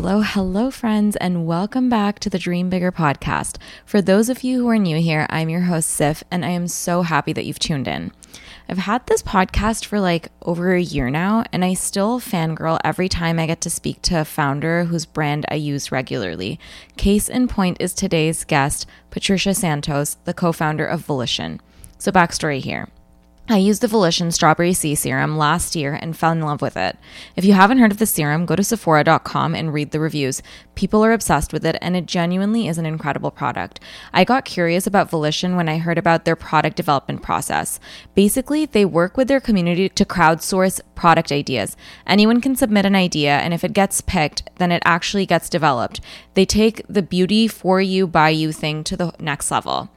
Hello, hello, friends, and welcome back to the Dream Bigger podcast. For those of you who are new here, I'm your host, Siff, and I am so happy that you've tuned in. I've had this podcast for like over a year now, and I still fangirl every time I get to speak to a founder whose brand I use regularly. Case in point is today's guest, Patricia Santos, the co founder of Volition. So, backstory here. I used the Volition Strawberry C Serum last year and fell in love with it. If you haven't heard of the serum, go to Sephora.com and read the reviews. People are obsessed with it, and it genuinely is an incredible product. I got curious about Volition when I heard about their product development process. Basically, they work with their community to crowdsource product ideas. Anyone can submit an idea, and if it gets picked, then it actually gets developed. They take the beauty for you, by you thing to the next level.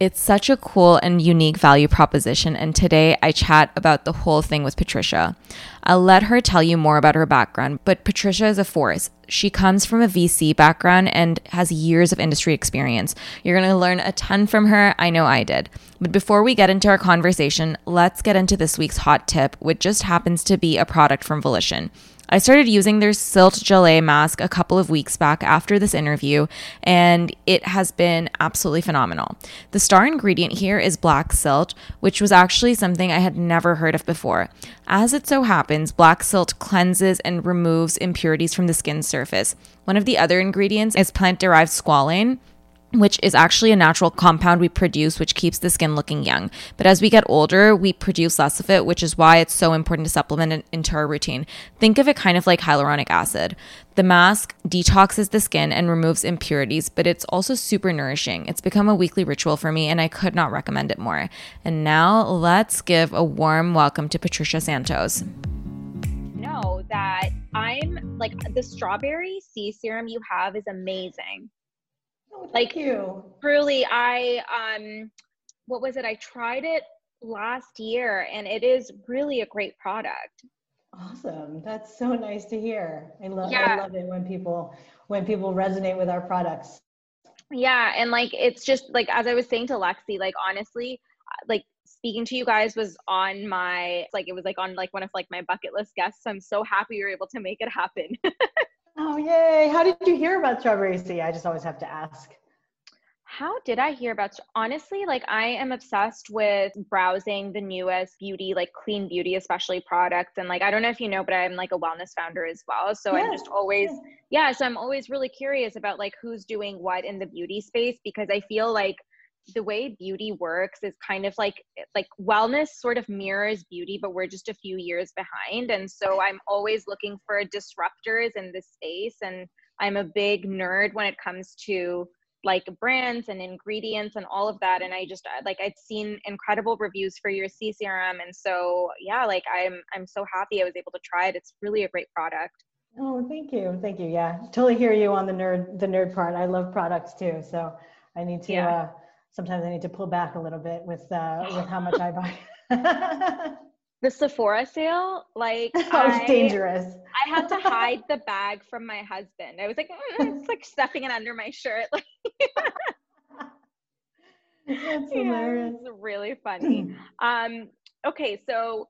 It's such a cool and unique value proposition, and today I chat about the whole thing with Patricia. I'll let her tell you more about her background, but Patricia is a force. She comes from a VC background and has years of industry experience. You're going to learn a ton from her. I know I did. But before we get into our conversation, let's get into this week's hot tip, which just happens to be a product from Volition. I started using their Silt Gelée mask a couple of weeks back after this interview, and it has been absolutely phenomenal. The star ingredient here is black silt, which was actually something I had never heard of before. As it so happens, black silt cleanses and removes impurities from the skin surface. One of the other ingredients is plant derived squalane which is actually a natural compound we produce, which keeps the skin looking young. But as we get older, we produce less of it, which is why it's so important to supplement it into our routine. Think of it kind of like hyaluronic acid. The mask detoxes the skin and removes impurities, but it's also super nourishing. It's become a weekly ritual for me, and I could not recommend it more. And now let's give a warm welcome to Patricia Santos. Know that I'm like the strawberry C serum you have is amazing Oh, like you. Truly, I um, what was it? I tried it last year, and it is really a great product. Awesome. That's so nice to hear. I love yeah. I love it when people when people resonate with our products. Yeah, and like it's just like as I was saying to Lexi, like honestly, like speaking to you guys was on my like it was like on like one of like my bucket list guests. So I'm so happy you're able to make it happen. Oh, yay. How did you hear about Strawberry C? I just always have to ask. How did I hear about honestly like I am obsessed with browsing the newest beauty like clean beauty especially products and like I don't know if you know but I'm like a wellness founder as well so I'm just always yeah so I'm always really curious about like who's doing what in the beauty space because I feel like the way beauty works is kind of like like wellness sort of mirrors beauty but we're just a few years behind. And so i'm always looking for disruptors in this space. And i'm a big nerd when it comes to like brands and ingredients and all of that. And i just like i'd seen incredible reviews for your c serum. And so yeah like i'm i'm so happy i was able to try it. It's really a great product. Oh thank you. Thank you. Yeah totally hear you on the nerd the nerd part. I love products too. So i need to yeah. uh, sometimes I need to pull back a little bit with uh, with how much I buy. the Sephora sale, like oh, I, dangerous. I had to hide the bag from my husband. I was like, mm, it's like stuffing it under my shirt. Like, That's hilarious. Yeah, it's really funny. um, okay, so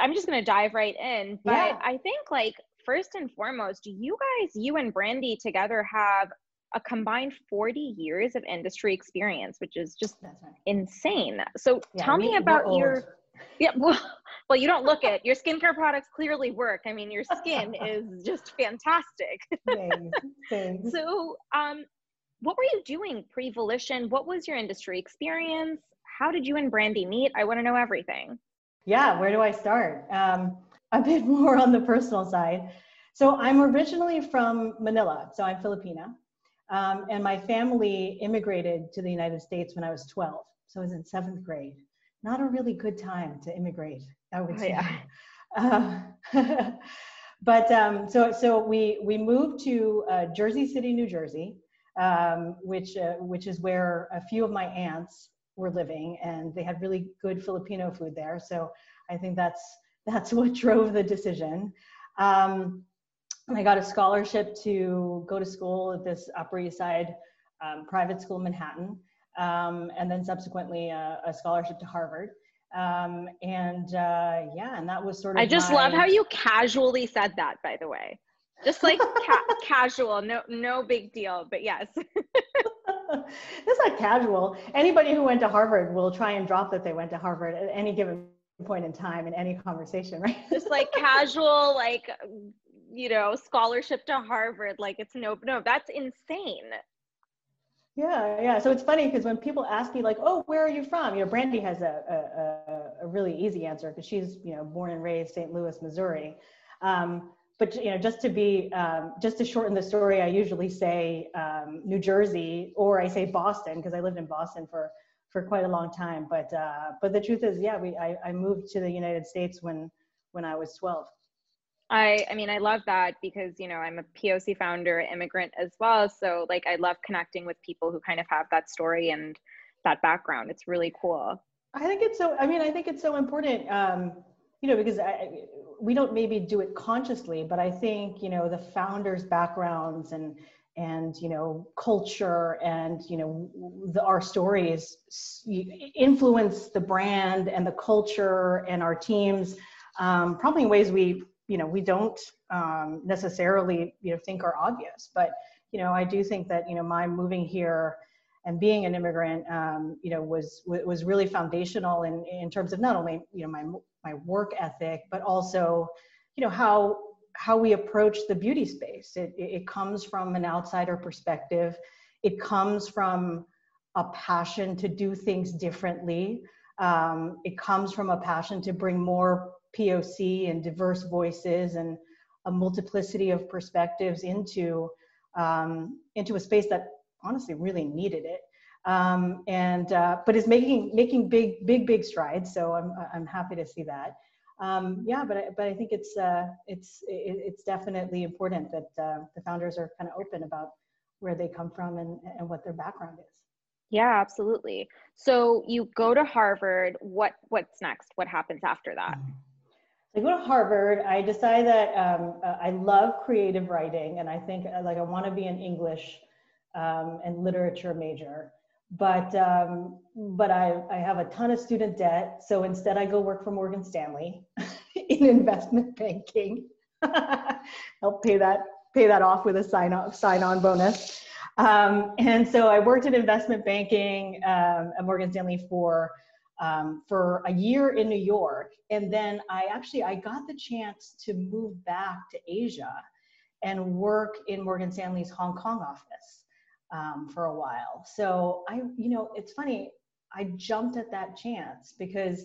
I'm just gonna dive right in, but yeah. I think like first and foremost, you guys, you and Brandy together have a combined 40 years of industry experience, which is just right. insane. So yeah, tell we, me about your Yeah, well, well, you don't look it. Your skincare products clearly work. I mean, your skin is just fantastic. Thanks. Thanks. So, um, what were you doing pre Volition? What was your industry experience? How did you and Brandy meet? I want to know everything. Yeah, where do I start? Um, a bit more on the personal side. So I'm originally from Manila, so I'm Filipina. Um, and my family immigrated to the United States when I was 12. So I was in seventh grade. Not a really good time to immigrate, I would oh, say. Yeah. Uh, but um, so so we we moved to uh, Jersey City, New Jersey, um, which uh, which is where a few of my aunts were living, and they had really good Filipino food there. So I think that's that's what drove the decision. Um, I got a scholarship to go to school at this Upper East Side um, private school in Manhattan, um, and then subsequently a, a scholarship to Harvard. Um, and uh, yeah, and that was sort of. I just my... love how you casually said that, by the way. Just like ca- casual, no, no big deal. But yes. It's not casual. Anybody who went to Harvard will try and drop that they went to Harvard at any given point in time in any conversation, right? Just like casual, like you know, scholarship to Harvard. Like it's no, no, that's insane. Yeah, yeah. So it's funny because when people ask me like, "Oh, where are you from?" You know, Brandy has a a, a really easy answer because she's you know born and raised St. Louis, Missouri. Um, but you know, just to be um, just to shorten the story, I usually say um, New Jersey or I say Boston because I lived in Boston for for quite a long time. But uh, but the truth is, yeah, we I, I moved to the United States when when I was 12. I I mean I love that because you know I'm a POC founder immigrant as well. So like I love connecting with people who kind of have that story and that background. It's really cool. I think it's so I mean I think it's so important um you know because I, we don't maybe do it consciously but I think you know the founders backgrounds and and you know culture and you know the, our stories influence the brand and the culture and our teams um, probably in ways we you know we don't um, necessarily you know think are obvious but you know i do think that you know my moving here and being an immigrant um, you know was was really foundational in in terms of not only you know my my work ethic but also you know how how we approach the beauty space. It, it comes from an outsider perspective. It comes from a passion to do things differently. Um, it comes from a passion to bring more POC and diverse voices and a multiplicity of perspectives into um, into a space that honestly really needed it. Um, and uh, but is making making big big big strides. So I'm I'm happy to see that. Um, yeah, but I, but I think it's uh, it's it, it's definitely important that uh, the founders are kind of open about where they come from and, and what their background is. Yeah, absolutely. So you go to Harvard. What what's next? What happens after that? Mm-hmm. I go to Harvard. I decide that um, uh, I love creative writing, and I think uh, like I want to be an English um, and literature major. But um, but I, I have a ton of student debt, so instead I go work for Morgan Stanley in investment banking. Help pay that pay that off with a sign off sign on bonus. Um, and so I worked in investment banking um, at Morgan Stanley for um, for a year in New York. And then I actually, I got the chance to move back to Asia and work in Morgan Stanley's Hong Kong office um, for a while. So I, you know, it's funny, I jumped at that chance because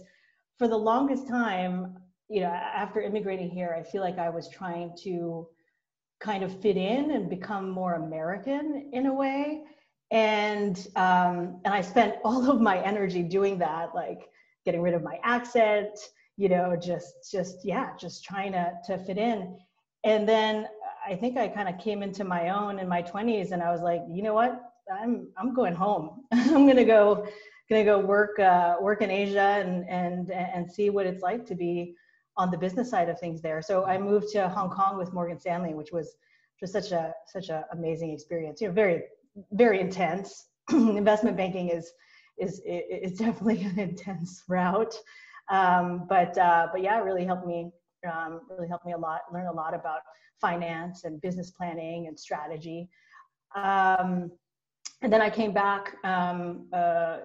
for the longest time, you know, after immigrating here, I feel like I was trying to kind of fit in and become more American in a way and um, and I spent all of my energy doing that, like getting rid of my accent, you know, just just yeah, just trying to to fit in. And then I think I kind of came into my own in my 20s, and I was like, you know what, I'm I'm going home. I'm gonna go gonna go work uh, work in Asia and and and see what it's like to be on the business side of things there. So I moved to Hong Kong with Morgan Stanley, which was just such a such an amazing experience. You know, very very intense. Investment banking is is is definitely an intense route, um, but uh, but yeah, it really helped me um, really helped me a lot. Learn a lot about finance and business planning and strategy. Um, and then I came back um, uh, uh,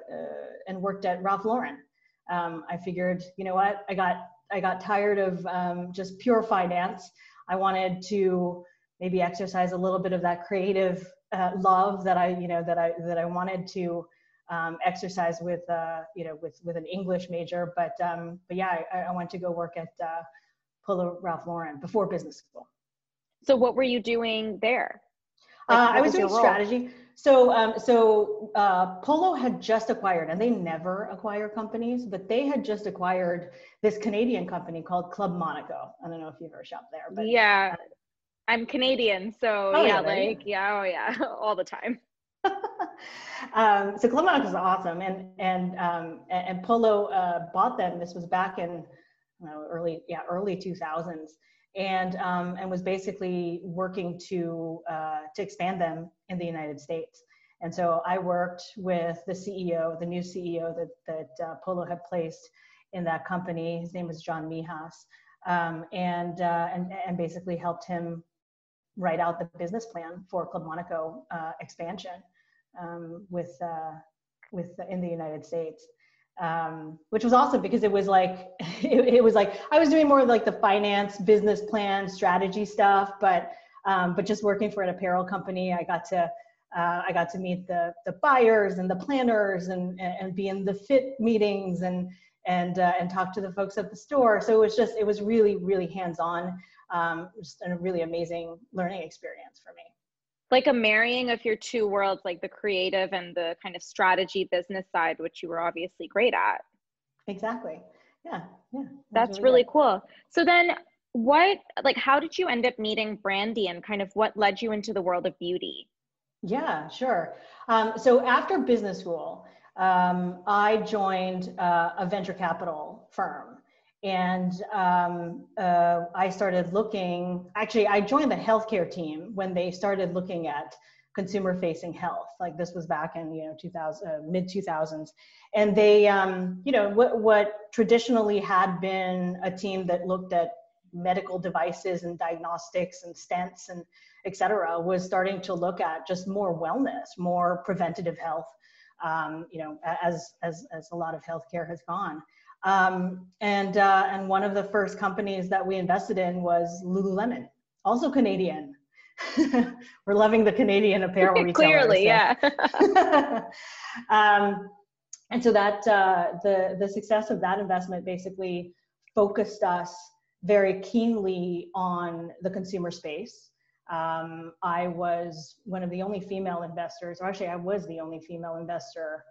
and worked at Ralph Lauren um, I figured, you know what, I got I got tired of um, just pure finance. I wanted to maybe exercise a little bit of that creative uh, love that I, you know, that I that I wanted to um, exercise with, uh, you know, with with an English major. But um, but yeah, I, I went to go work at uh, Polo Ralph Lauren before business school. So what were you doing there? Like, uh, I was, was doing strategy. So, um, so uh, Polo had just acquired, and they never acquire companies, but they had just acquired this Canadian company called Club Monaco. I don't know if you've ever shopped there, but yeah, uh, I'm Canadian, so oh, yeah, like yeah, oh yeah, all the time. um, so Monaco is awesome, and and um, and, Polo uh, bought them. This was back in you know, early yeah early 2000s and um, and was basically working to uh, to expand them in the United States. And so I worked with the CEO, the new CEO that that uh, Polo had placed in that company. His name was John Mehas, um, and uh, and and basically helped him write out the business plan for Club Monaco uh, expansion um, with uh, with in the United States um, which was awesome because it was like it, it, was like I was doing more like the finance, business plan, strategy stuff, but um, but just working for an apparel company, I got to uh, I got to meet the the buyers and the planners and and be in the fit meetings and and uh, and talk to the folks at the store. So it was just it was really really hands on, um, just a really amazing learning experience for me like a marrying of your two worlds, like the creative and the kind of strategy business side, which you were obviously great at. Exactly. Yeah. Yeah. That's really, really cool. So then what like how did you end up meeting Brandy and kind of what led you into the world of beauty? Yeah, sure. Um, so after business school, um, I joined uh, a venture capital firm and um, uh, I started looking. Actually, I joined the healthcare team when they started looking at consumer-facing health. Like this was back in you know 2000, uh, mid 2000s, and they, um, you know, what what traditionally had been a team that looked at medical devices and diagnostics and stents and et cetera was starting to look at just more wellness, more preventative health. Um, you know, as as as a lot of healthcare has gone. Um, and, uh, and one of the first companies that we invested in was Lululemon, also Canadian. We're loving the Canadian apparel Clearly, yeah. um, and so that uh, the the success of that investment basically focused us very keenly on the consumer space. Um, I was one of the only female investors, or actually, I was the only female investor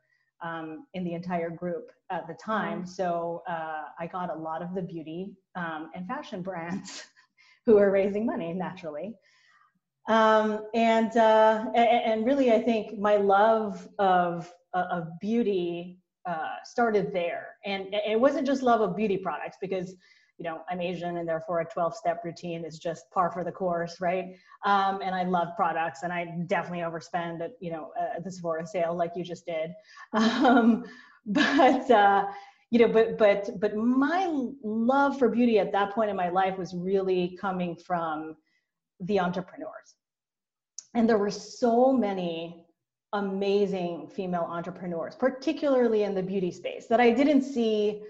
um, in the entire group at the time. Mm-hmm. So uh, I got a lot of the beauty um, and fashion brands who are raising money naturally. Um, and, uh, and really, I think my love of, uh, of beauty uh, started there. And it wasn't just love of beauty products because you know, I'm Asian and therefore a 12 step routine is just par for the course, right? Um, and I love products and I definitely overspend at, you know, uh, the Sephora sale like you just did. Um, but, uh, you know, but, but, but my love for beauty at that point in my life was really coming from the entrepreneurs. And there were so many amazing female entrepreneurs, particularly in the beauty space that I didn't see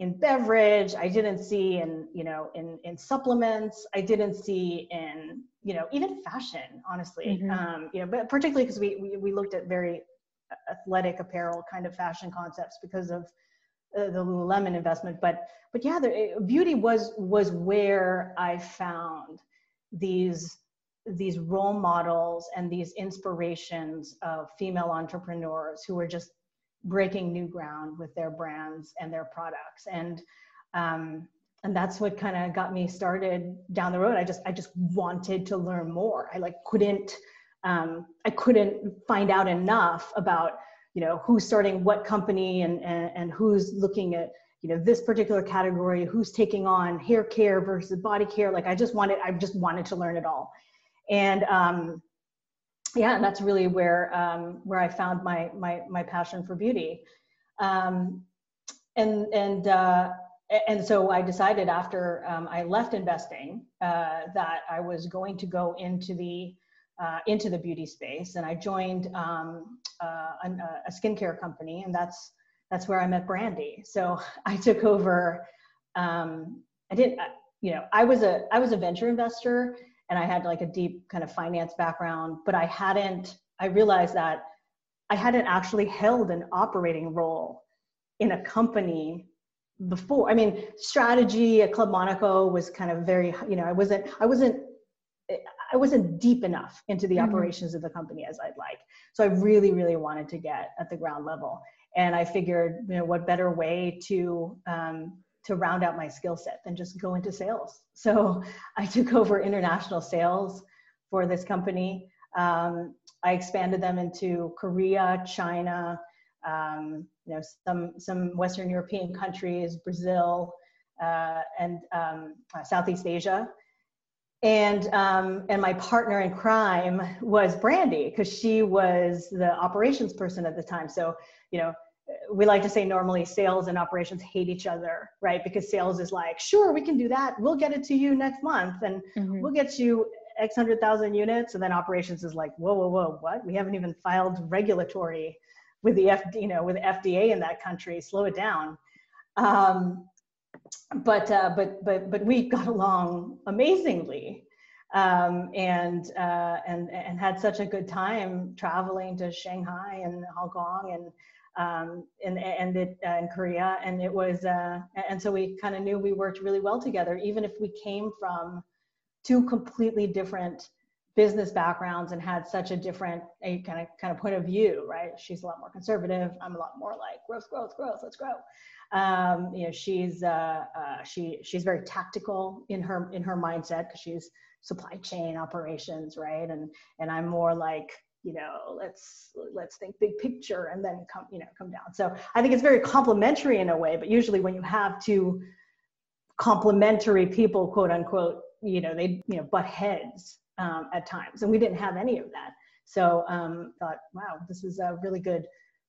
in beverage i didn't see in you know in in supplements i didn't see in you know even fashion honestly mm-hmm. um, you know but particularly because we, we we looked at very athletic apparel kind of fashion concepts because of uh, the lululemon investment but but yeah the, beauty was was where i found these these role models and these inspirations of female entrepreneurs who were just breaking new ground with their brands and their products. And um, and that's what kind of got me started down the road. I just i just wanted to learn more. I like couldn't um, i couldn't find out enough about you know who's starting what company and, and and who's looking at you know this particular category who's taking on hair care versus body care. Like i just wanted i just wanted to learn it all. And um, yeah, and that's really where um, where I found my my my passion for beauty, um, and and uh, and so I decided after um, I left investing uh, that I was going to go into the uh, into the beauty space, and I joined um, uh, a, a skincare company, and that's that's where I met Brandy. So I took over. Um, I didn't, you know, I was a I was a venture investor, and I had like a deep kind of finance background, but I hadn't. I realized that I hadn't actually held an operating role in a company before. I mean, strategy at Club Monaco was kind of very, you know, I wasn't, I wasn't, I wasn't deep enough into the mm-hmm. operations of the company as I'd like. So I really, really wanted to get at the ground level. And I figured, you know, what better way to um, to round out my skill set than just go into sales. So I took over international sales for this company. Um, I expanded them into Korea, China, um, you know, some some Western European countries, Brazil, uh, and um, Southeast Asia. And um, and my partner in crime was Brandy because she was the operations person at the time. So you know, we like to say normally sales and operations hate each other, right? Because sales is like, sure, we can do that. We'll get it to you next month, and mm-hmm. we'll get you X hundred thousand units. And then operations is like, whoa, whoa, whoa, what? We haven't even filed regulatory with the F, you know, with FDA in that country. Slow it down. Um, but uh, but but but we got along amazingly, um, and uh, and and had such a good time traveling to Shanghai and Hong Kong and um, and and it, uh, in Korea, and it was uh, and so we kind of knew we worked really well together, even if we came from two completely different business backgrounds and had such a different a kind of kind of point of view, right? She's a lot more conservative. I'm a lot more like growth, growth, growth. Let's grow. Um, you know, she's uh, uh, she she's very tactical in her in her mindset because she's supply chain operations, right? And and I'm more like you know let's let's think big picture and then come you know come down. So I think it's very complementary in a way, but usually when you have two complementary people, quote unquote, you know they you know butt heads um, at times, and we didn't have any of that. So um, thought, wow, this is a really good,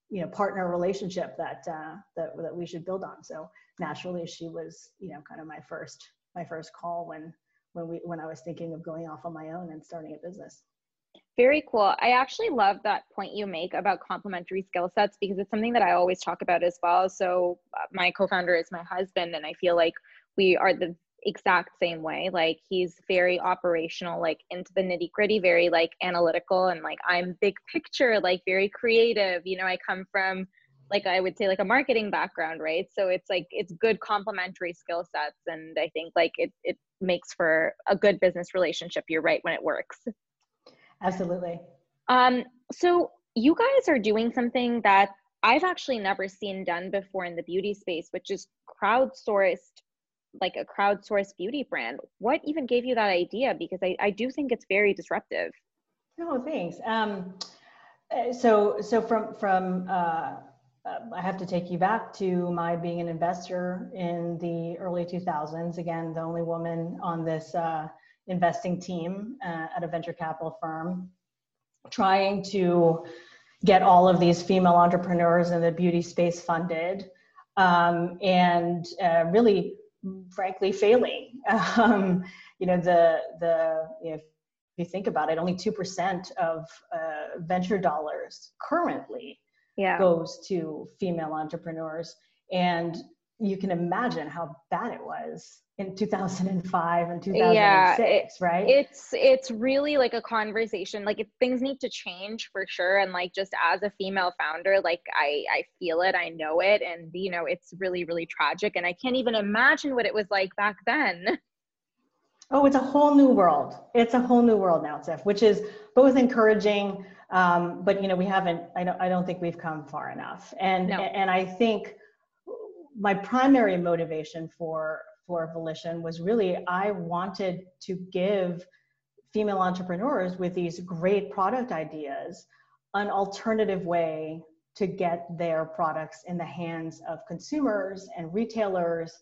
you know, partner relationship that uh, that that we should build on. So naturally, she was, you know, kind of my first my first call when when we when I was thinking of going off on my own and starting a business. Very cool. I actually love that point you make about complementary skill sets because it's something that I always talk about as well. So, uh, my co founder is my husband, and I feel like we are the exact same way. Like he's very operational like into the nitty gritty very like analytical and like i'm big picture like very creative. You know i come from like i would say like a marketing background right? So it's like it's good complementary skill sets and i think like it it makes for a good business relationship. You're right when it works absolutely um so you guys are doing something that i've actually never seen done before in the beauty space which is crowdsourced like a crowdsourced beauty brand. What even gave you that idea? Because I, I do think it's very disruptive. Oh, thanks. Um, uh, so, so from from uh, uh, I have to take you back to my being an investor in the early 2000s. Again, the only woman on this uh, investing team uh, at a venture capital firm, trying to get all of these female entrepreneurs in the beauty space funded, um, and uh, really frankly failing. Um, you know, the the you know, if you think about it, only two percent of uh, venture dollars currently yeah. goes to female entrepreneurs, and you can imagine how bad it was in 2005 and 2006 yeah, it, right? it's it's really like a conversation like things need to change for sure and like just as a female founder like i i feel it i know it and you know it's really really tragic and i can't even imagine what it was like back then. Oh it's a whole new world. It's a whole new world now Siff which is both encouraging um, but you know we haven't i don't i don't think we've come far enough. And no. and i think my primary motivation for for Volition was really I wanted to give female entrepreneurs with these great product ideas an alternative way to get their products in the hands of consumers and retailers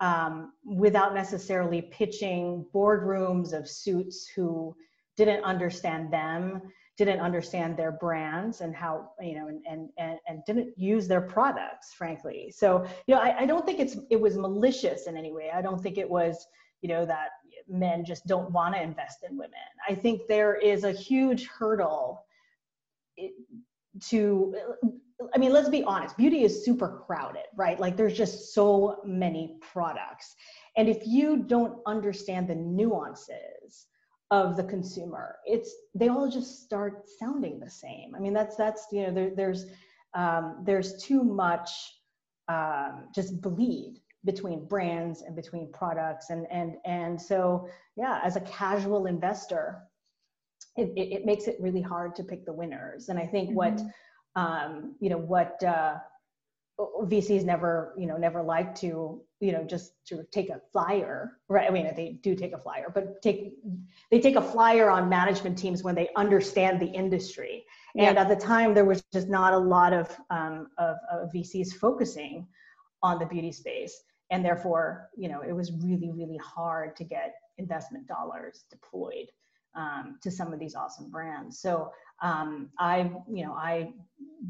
um, without necessarily pitching boardrooms of suits who didn't understand them didn't understand their brands and how you know and and and, didn't use their products frankly so you know I, I don't think it's it was malicious in any way i don't think it was you know that men just don't want to invest in women i think there is a huge hurdle eh, to I mean, let's be honest, beauty is super crowded, right? Like there's just so many products. And if you don't understand the nuances of the consumer, it's they all just start sounding the same. I mean, that's that's you know there, there's um, there's too much um, just bleed between brands and between products and and and so yeah, as a casual investor, it, it, it makes it really hard to pick the winners. And I think mm-hmm. what um, you know what uh, VCs never you know never like to you know just to take a flyer right I mean they do take a flyer but take they take a flyer on management teams when they understand the industry and yeah. at the time there was just not a lot of, um, of, of VCs focusing on the beauty space and therefore you know it was really really hard to get investment dollars deployed um, to some of these awesome brands. So um, I, you know, I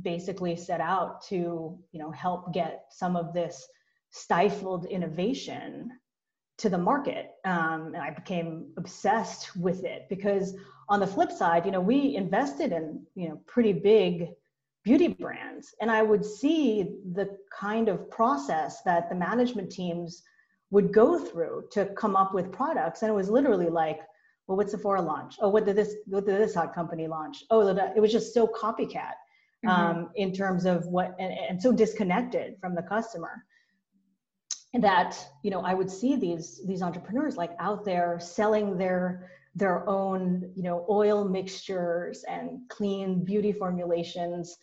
basically set out to, you know, help get some of this stifled innovation to the market. Um, and I became obsessed with it because on the flip side, you know, we invested in, you know, pretty big beauty brands. And I would see the kind of process that the management teams would go through to come up with products. And it was literally like, well, what Sephora launch? Oh, what did this what did this hot company launch? Oh, it was just so copycat mm-hmm. um, in terms of what and, and so disconnected from the customer that you know I would see these these entrepreneurs like out there selling their their own you know oil mixtures and clean beauty formulations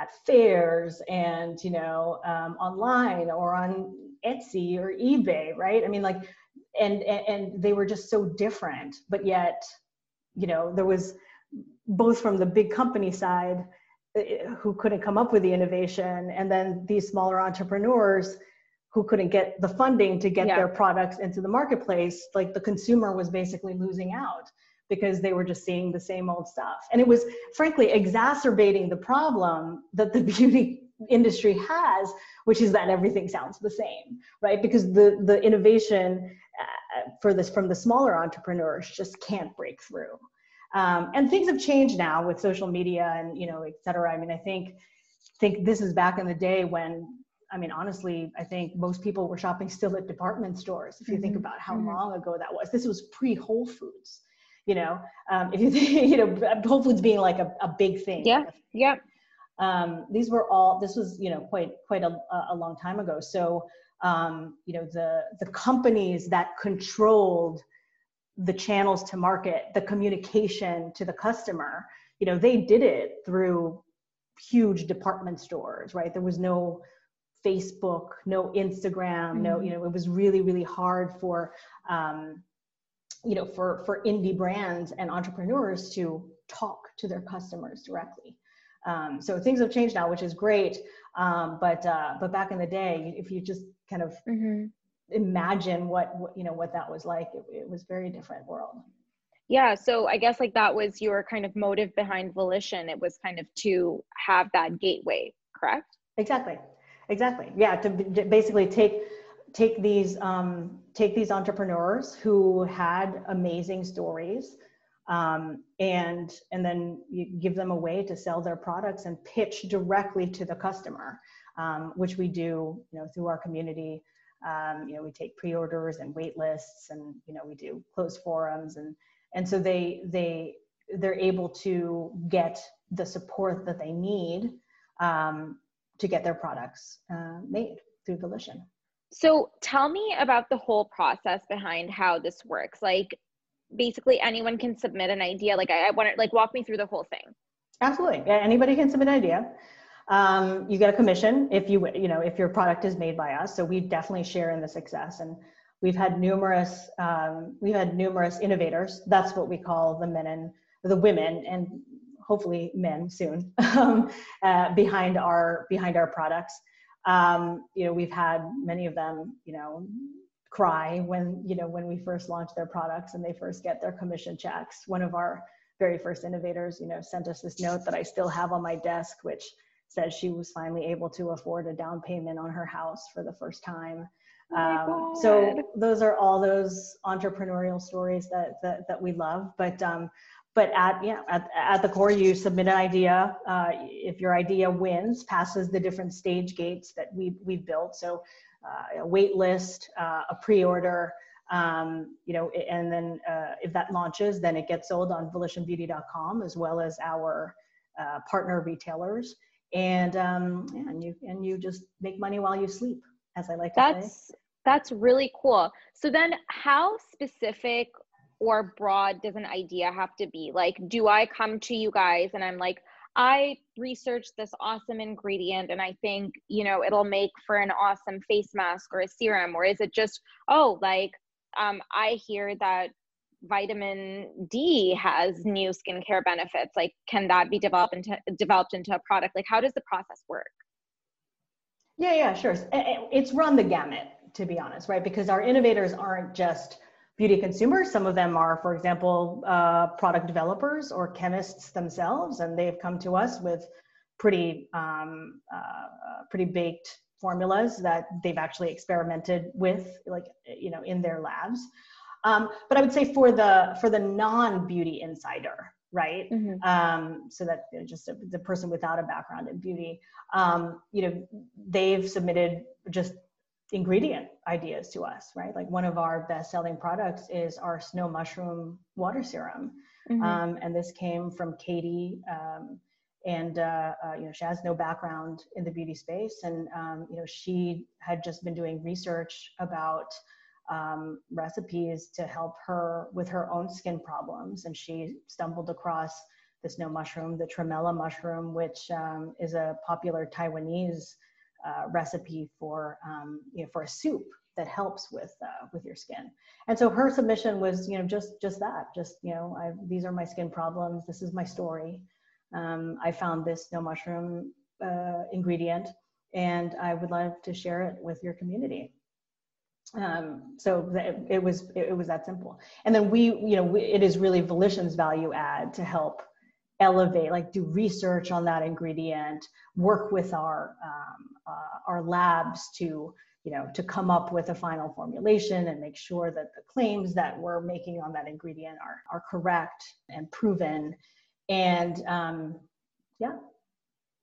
at fairs and you know um, online or on Etsy or eBay, right? I mean, like and, and they were just so different but yet you know there was both from the big company side eh, who couldn't come up with the innovation and then these smaller entrepreneurs who couldn't get the funding to get yeah. their products into the marketplace like the consumer was basically losing out because they were just seeing the same old stuff and it was frankly exacerbating the problem that the beauty industry has which is that everything sounds the same right? Because the the innovation uh, for this from the smaller entrepreneurs just can't break through. Um, and things have changed now with social media and you know et cetera. I mean i think think this is back in the day when i mean honestly i think most people were shopping still at department stores if you mm-hmm. think about how mm-hmm. long ago that was. This was pre whole foods you know? Um, if you think you know whole foods being like a, a big thing. Yeah yeah um, these were all this was you know quite quite a, a long time ago. So um, you know the the companies that controlled the channels to market the communication to the customer you know they did it through huge department stores right? There was no facebook no instagram mm-hmm. no you know it was really really hard for um, you know for for indie brands and entrepreneurs to talk to their customers directly um, so things have changed now, which is great. Um, but uh, but back in the day, if you just kind of mm-hmm. imagine what, what, you know what that was like, it, it was very different world. Yeah, so I guess like that was your kind of motive behind Volition. It was kind of to have that gateway, correct? Exactly, exactly. Yeah, to basically take take these um, take these entrepreneurs who had amazing stories um, and and then you give them a way to sell their products and pitch directly to the customer, um, which we do, you know, through our community. Um, you know, we take pre-orders and wait lists, and you know, we do closed forums, and and so they they they're able to get the support that they need um, to get their products uh, made through Volition. So tell me about the whole process behind how this works. Like basically anyone can submit an idea. Like i, I want to like walk me through the whole thing. Absolutely. Yeah anybody can submit an idea. Um, you get a commission if you you know if your product is made by us. So we definitely share in the success. And we've had numerous um, we've had numerous innovators. That's what we call the men and the women and hopefully men soon um, uh, behind our behind our products. Um, you know we've had many of them you know cry when you know when we first launch their products and they first get their commission checks. One of our very first innovators you know sent us this note that i still have on my desk which says she was finally able to afford a down payment on her house for the first time. Oh um, so those are all those entrepreneurial stories that that, that we love. But um, but at yeah at, at the core you submit an idea uh, if your idea wins passes the different stage gates that we we've built. So a wait list uh, a pre-order um, you know and then uh, if that launches then it gets sold on volitionbeauty.com as well as our uh, partner retailers and um, yeah, and you and you just make money while you sleep as i like to that's say. that's really cool so then how specific or broad does an idea have to be? Like, do I come to you guys and I'm like, I researched this awesome ingredient and I think, you know, it'll make for an awesome face mask or a serum? Or is it just, oh, like, um, I hear that vitamin D has new skincare benefits. Like, can that be developed into developed into a product? Like, how does the process work? Yeah, yeah, sure. It's run the gamut, to be honest, right? Because our innovators aren't just beauty consumers. Some of them are, for example, uh, product developers or chemists themselves, and they've come to us with pretty um, uh, pretty baked formulas that they've actually experimented with, like you know, in their labs. Um, but I would say for the for the non beauty insider, right? Mm-hmm. Um, so that you know, just a, the person without a background in beauty, um, you know, they've submitted just ingredient ideas to us, right? Like one of our best selling products is our snow mushroom water serum. Mm-hmm. Um, and this came from Katie. Um, and, uh, uh, you know, she has no background in the beauty space. And, um, you know, she had just been doing research about um, recipes to help her with her own skin problems. And she stumbled across the snow mushroom, the tremella mushroom, which um, is a popular Taiwanese uh, recipe for um, you know for a soup that helps with uh, with your skin. And so her submission was you know just just that, just you know I, these are my skin problems. This is my story. Um, I found this snow mushroom uh, ingredient, and I would love to share it with your community. Um, so it, it was it, it was that simple. And then we you know we, it is really Volition's value add to help elevate like do research on that ingredient work with our um, uh, our labs to you know to come up with a final formulation and make sure that the claims that we're making on that ingredient are are correct and proven. And um, yeah.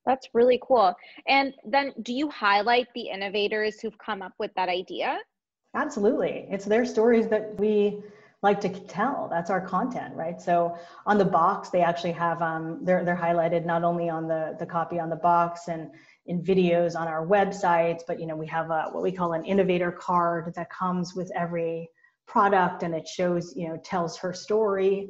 That's really cool. And then do you highlight the innovators who've come up with that idea? Absolutely. It's their stories that we like to tell. That's our content, right? So on the box, they actually have um, they're they're highlighted not only on the the copy on the box and in videos on our websites, but you know we have a what we call an innovator card that comes with every product and it shows you know tells her story.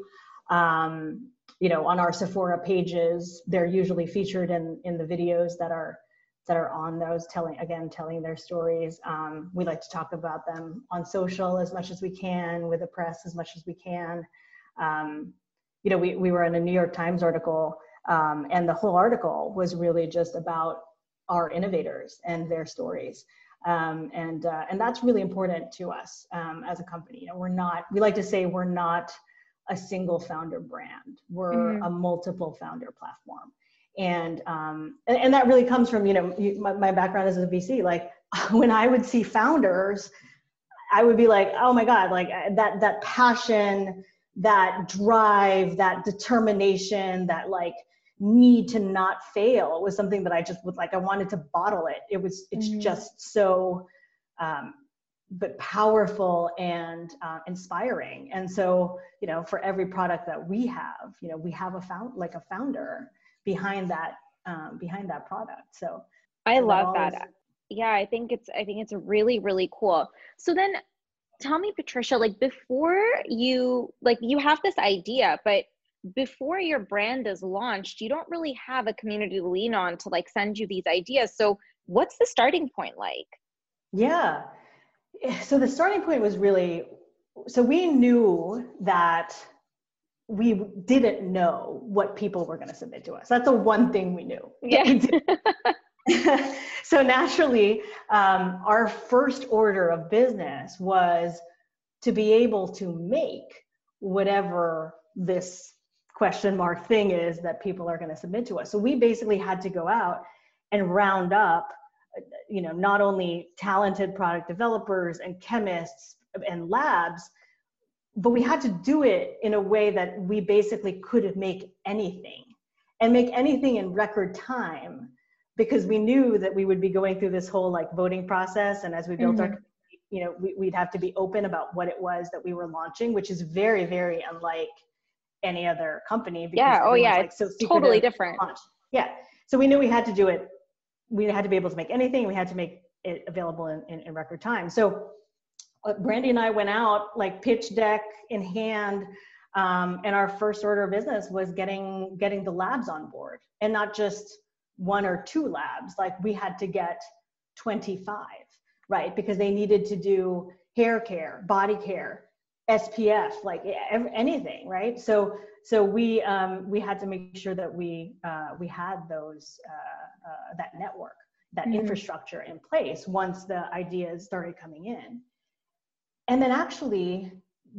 Um, you know on our Sephora pages, they're usually featured in in the videos that are that are on those telling again telling their stories. Um, we like to talk about them on social as much as we can with the press as much as we can. Um, you know we, we were in a new york times article um, and the whole article was really just about our innovators and their stories. Um, and uh, and that's really important to us um, as a company. You know we're not we like to say we're not a single founder brand. We're mm-hmm. a multiple founder platform and um, and, and, that really comes from you know my, my background as a VC. Like when I would see founders, I would be like, oh my god, like uh, that that passion, that drive, that determination, that like need to not fail was something that I just would like. I wanted to bottle it. It was it's mm-hmm. just so. Um, but powerful and uh, inspiring and so you know for every product that we have you know we have a found like a founder behind that um, behind that product. So i so love that, that yeah i think it's i think it's really really cool. So then tell me patricia like before you like you have this idea but before your brand is launched you don't really have a community to lean on to like send you these ideas. So what's the starting point like? Yeah. So the starting point was really so we knew that we didn't know what people were going to submit to us. That's the one thing we knew. Yeah. so naturally, um, our first order of business was to be able to make whatever this question mark thing is that people are going to submit to us. So we basically had to go out and round up, you know, not only talented product developers and chemists and labs, but we had to do it in a way that we basically could make anything and make anything in record time because we knew that we would be going through this whole like voting process. And as we built mm-hmm. our you know we, would have to be open about what it was that we were launching which is very very unlike any other company yeah. Oh yeah. like, so totally different. launch. yeah. So we knew we had to do it. We had to be able to make anything. We had to make it available in, in, in record time. So brandy and i went out like pitch deck in hand um, and our first order of business was getting getting the labs on board and not just one or two labs like we had to get 25 right? Because they needed to do hair care body care spf like anything right? So so we um, we had to make sure that we uh, we had those uh, uh, that network that mm-hmm. infrastructure in place once the ideas started coming in and then actually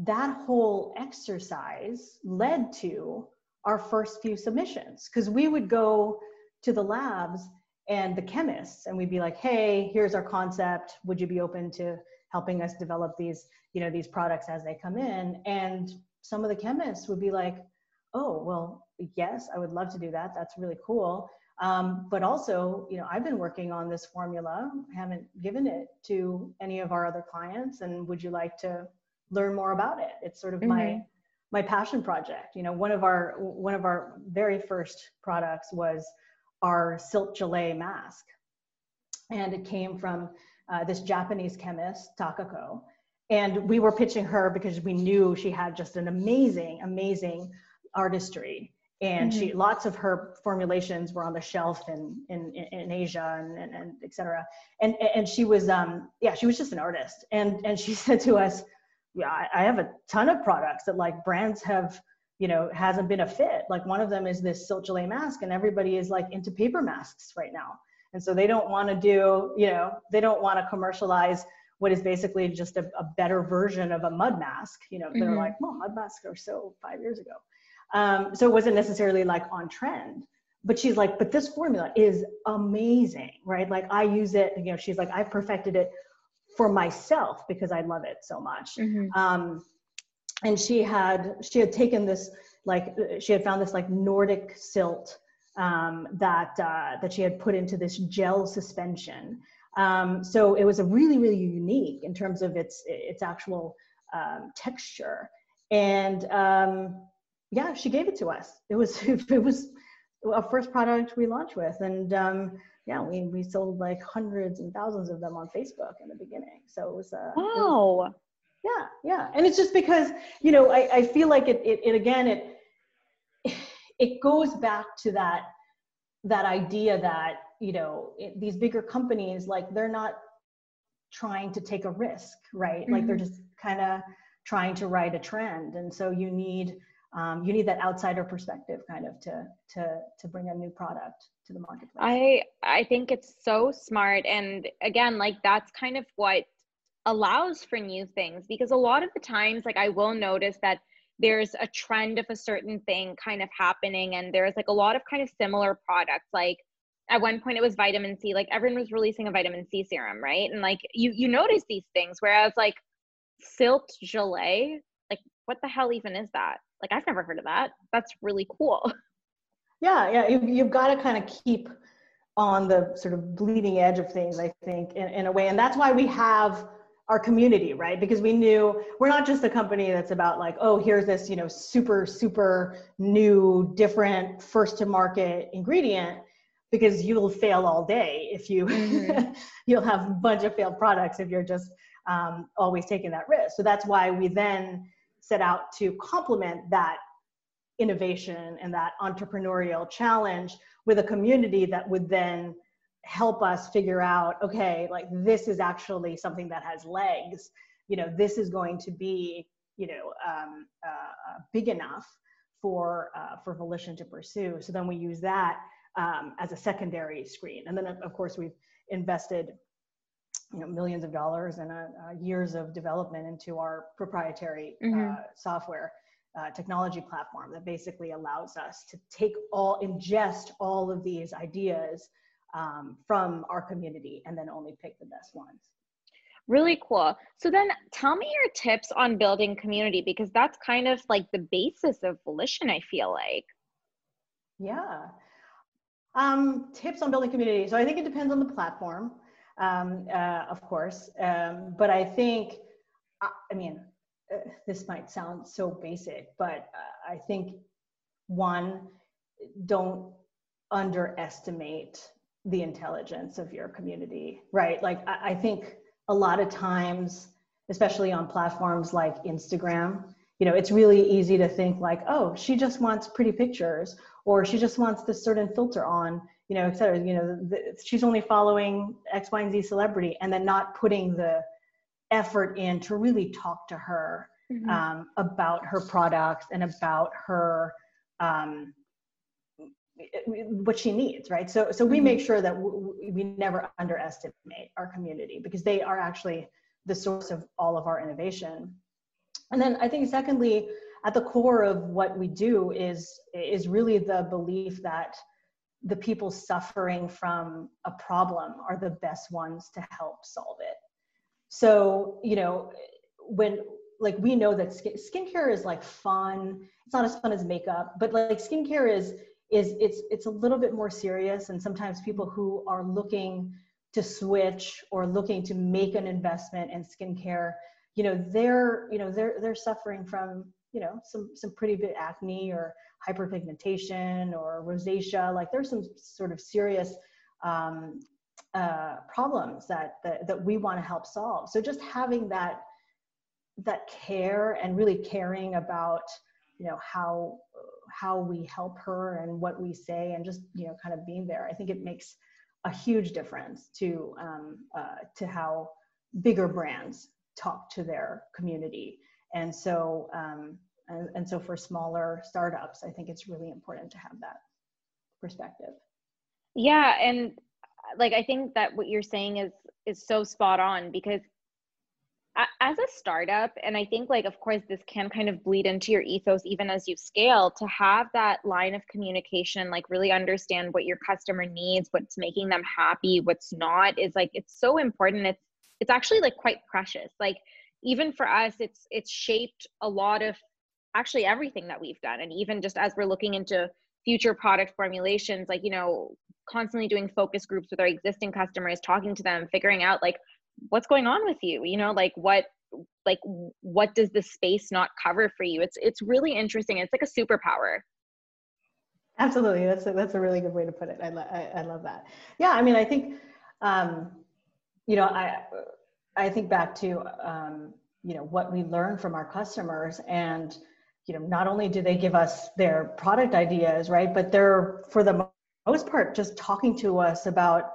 that whole exercise led to our first few submissions because we would go to the labs and the chemists and we'd be like hey here's our concept. Would you be open to helping us develop these you know these products as they come in? And some of the chemists would be like oh well yes i would love to do that. That's really cool um, but also you know i've been working on this formula haven't given it to any of our other clients and would you like to learn more about it it's sort of mm-hmm. my my passion project you know one of our one of our very first products was our silk Gelée mask. And it came from uh, this Japanese chemist, Takako. And we were pitching her because we knew she had just an amazing, amazing artistry. And mm-hmm. she, lots of her formulations were on the shelf in, in, in Asia and, and, and et cetera. And, and she was, um, yeah, she was just an artist. And, and she said to us, yeah, I, I have a ton of products that like brands have you know hasn't been a fit like one of them is this silk Gelée mask and everybody is like into paper masks right now and so they don't want to do you know they don't want to commercialize what is basically just a, a, better version of a mud mask you know mm-hmm. they're like well mud masks are so five years ago um, so it wasn't necessarily like on trend but she's like but this formula is amazing right like i use it you know she's like i've perfected it for myself because i love it so much mm-hmm. um, and she had she had taken this like she had found this like Nordic silt um, that uh, that she had put into this gel suspension. Um, so it was a really really unique in terms of its its actual um, texture. And um, yeah, she gave it to us. It was it was a first product we launched with, and um, yeah, we we sold like hundreds and thousands of them on Facebook in the beginning. So it was uh, wow. It was, yeah yeah and it's just because you know i, I feel like it, it, it again it it goes back to that that idea that you know it, these bigger companies like they're not trying to take a risk right mm-hmm. like they're mm-hmm. just kind of trying to ride a trend and so you need um, you need that outsider perspective kind of to to to bring a new product to the marketplace. I i think it's so smart. And again like that's kind of what allows for new things because a lot of the times like i will notice that there's a trend of a certain thing kind of happening and there's like a lot of kind of similar products. Like at one point it was vitamin c like everyone was releasing a vitamin c serum right? And like you you notice these things whereas like silt gelée like what the hell even is that like i've never heard of that. That's really cool. Yeah yeah you, you've got to kind of keep on the sort of bleeding edge of things i think in, in a way and that's why we have our community right? Because we knew we're not just a company that's about like oh here's this you know super super new different first to market ingredient because you'll fail all day if you mm-hmm. you'll have a bunch of failed products if you're just um, always taking that risk. So that's why we then set out to complement that innovation and that entrepreneurial challenge with a community that would then help us figure out okay like this is actually something that has legs. You know this is going to be you know um, uh, big enough for uh, for volition to pursue. So then we use that um, as a secondary screen. And then of course we've invested you know millions of dollars and uh, uh years of development into our proprietary uh, mm-hmm. software uh, technology platform that basically allows us to take all ingest all of these ideas um, from our community and then only pick the best ones. Really cool. So then tell me your tips on building community because that's kind of like the basis of volition, I feel like. Yeah. Um, tips on building community. So I think it depends on the platform, um, uh, of course. Um, but I think, I, I mean, uh, this might sound so basic, but uh, I think one, don't underestimate the intelligence of your community, right? Like, I, I think a lot of times, especially on platforms like Instagram, you know, it's really easy to think like, oh, she just wants pretty pictures, or she just wants this certain filter on, you know, et cetera. You know, the, she's only following X, Y, and Z celebrity, and then not putting the effort in to really talk to her mm-hmm. um, about her products and about her um, what she needs right so so we mm-hmm. make sure that w- we never underestimate our community because they are actually the source of all of our innovation and then i think secondly at the core of what we do is is really the belief that the people suffering from a problem are the best ones to help solve it. So you know when like we know that skin, skincare is like fun. It's not as fun as makeup but like skincare is is it's it's a little bit more serious and sometimes people who are looking to switch or looking to make an investment in skincare you know they're you know they're they're suffering from you know some some pretty big acne or hyperpigmentation or rosacea like there's some sort of serious um, uh, problems that, that that we want to help solve. So just having that that care and really caring about you know how how we help her and what we say and just you know kind of being there i think it makes a huge difference to um, uh, to how bigger brands talk to their community and so um, and, and so for smaller startups i think it's really important to have that perspective. Yeah and like i think that what you're saying is is so spot on because as a startup and i think like of course this can kind of bleed into your ethos even as you scale to have that line of communication like really understand what your customer needs what's making them happy what's not is like it's so important. It's it's actually like quite precious. Like even for us it's it's shaped a lot of actually everything that we've done. And even just as we're looking into future product formulations like you know constantly doing focus groups with our existing customers talking to them figuring out like what's going on with you? You know like what like what does the space not cover for you? It's it's really interesting. It's like a superpower. Absolutely. That's a, that's a really good way to put it. I, lo- I, I love that. Yeah i mean i think um you know i i think back to um you know what we learn from our customers and you know not only do they give us their product ideas right but they're for the most part just talking to us about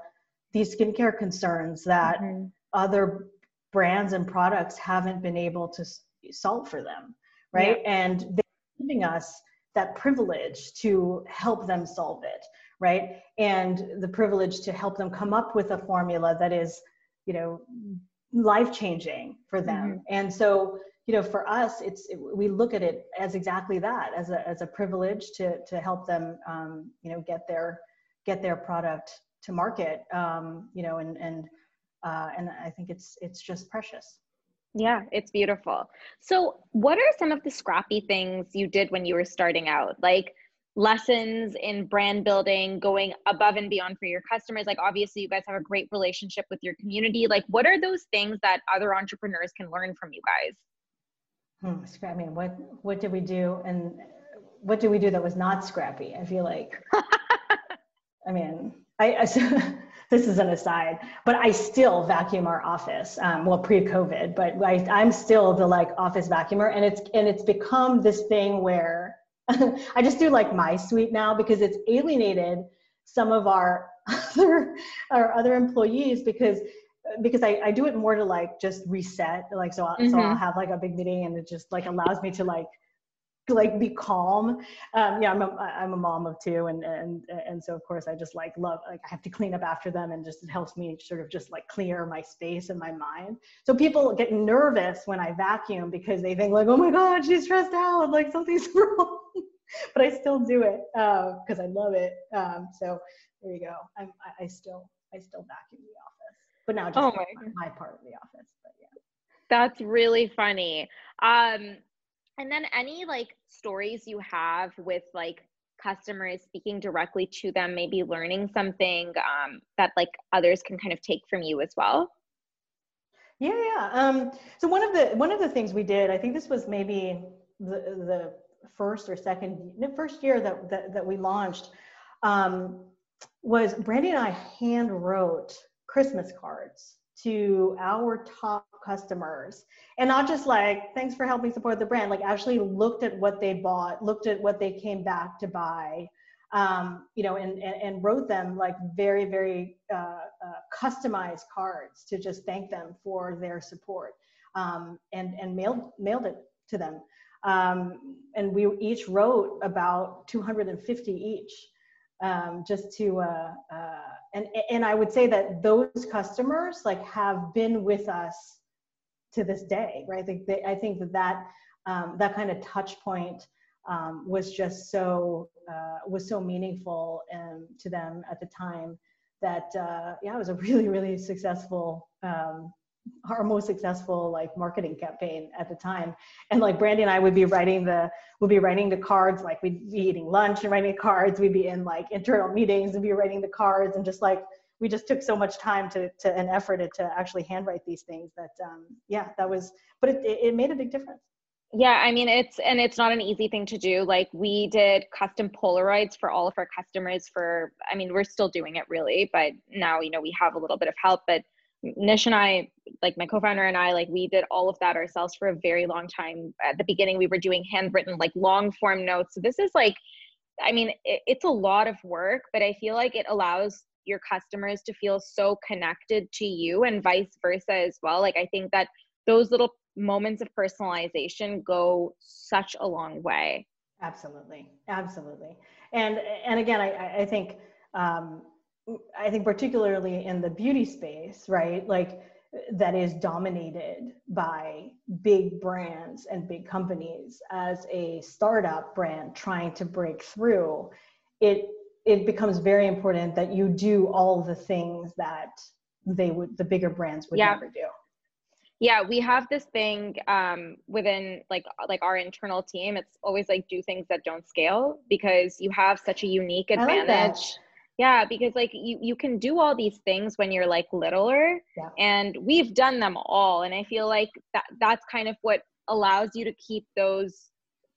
these skincare concerns that mm-hmm. other brands and products haven't been able to solve for them right? Yeah. and they're giving us that privilege to help them solve it right? And the privilege to help them come up with a formula that is you know life changing for them mm-hmm. and so you know for us it's it, we look at it as exactly that as a as a privilege to to help them um, you know get their get their product to market um, you know and and uh, and I think it's it's just precious. Yeah, it's beautiful. So, what are some of the scrappy things you did when you were starting out? Like lessons in brand building, going above and beyond for your customers. Like, obviously, you guys have a great relationship with your community. Like, what are those things that other entrepreneurs can learn from you guys? Hmm, I mean, what what did we do, and what did we do that was not scrappy? I feel like. I mean, I, I this is an aside, but I still vacuum our office. Um, well, pre-COVID, but I, I'm still the like office vacuumer, and it's and it's become this thing where I just do like my suite now because it's alienated some of our other our other employees because because I, I do it more to like just reset like so I'll, mm-hmm. so I'll have like a big meeting and it just like allows me to like like be calm. Um, yeah, I'm a, I'm a mom of two, and and and so of course I just like love like I have to clean up after them, and just it helps me sort of just like clear my space and my mind. So people get nervous when I vacuum because they think like, oh my god, she's stressed out, like something's wrong. but I still do it because uh, I love it. Um, so there you go. I'm I, I still I still vacuum the office, but now just oh my, my part of the office. But yeah, that's really funny. Um, and then any like stories you have with like customers speaking directly to them, maybe learning something um, that like others can kind of take from you as well. Yeah, yeah. Um, so one of the one of the things we did, I think this was maybe the the first or second first year that that, that we launched, um, was Brandy and I hand wrote Christmas cards to our top customers. And not just like thanks for helping support the brand like actually looked at what they bought looked at what they came back to buy um, you know and, and, and wrote them like very very uh, uh, customized cards to just thank them for their support um, and and mailed mailed it to them. Um, and we each wrote about 250 each um, just to uh, uh, and and I would say that those customers like have been with us to this day, right? I think they, I think that that um, that kind of touch point um, was just so uh, was so meaningful um, to them at the time that uh, yeah, it was a really really successful um, our most successful like marketing campaign at the time and like brandy and i would be writing the would be writing the cards like we'd be eating lunch and writing cards we'd be in like internal meetings and be writing the cards and just like we just took so much time to to an effort to actually handwrite these things that um yeah that was but it, it made a big difference yeah, I mean it's and it's not an easy thing to do. Like we did custom Polaroids for all of our customers for I mean we're still doing it really, but now you know we have a little bit of help, but Nish and I, like my co-founder and I, like we did all of that ourselves for a very long time. At the beginning, we were doing handwritten, like long form notes. So this is like, I mean, it, it's a lot of work, but I feel like it allows your customers to feel so connected to you and vice versa as well. Like I think that those little moments of personalization go such a long way. Absolutely, absolutely. And and again, I I think. Um, I think particularly in the beauty space, right? Like that is dominated by big brands and big companies as a startup brand trying to break through it it becomes very important that you do all the things that they would the bigger brands would yeah. never do. Yeah we have this thing um, within like like our internal team. It's always like do things that don't scale because you have such a unique advantage. Yeah because like you you can do all these things when you're like littler. Yeah. and we've done them all. And i feel like that that's kind of what allows you to keep those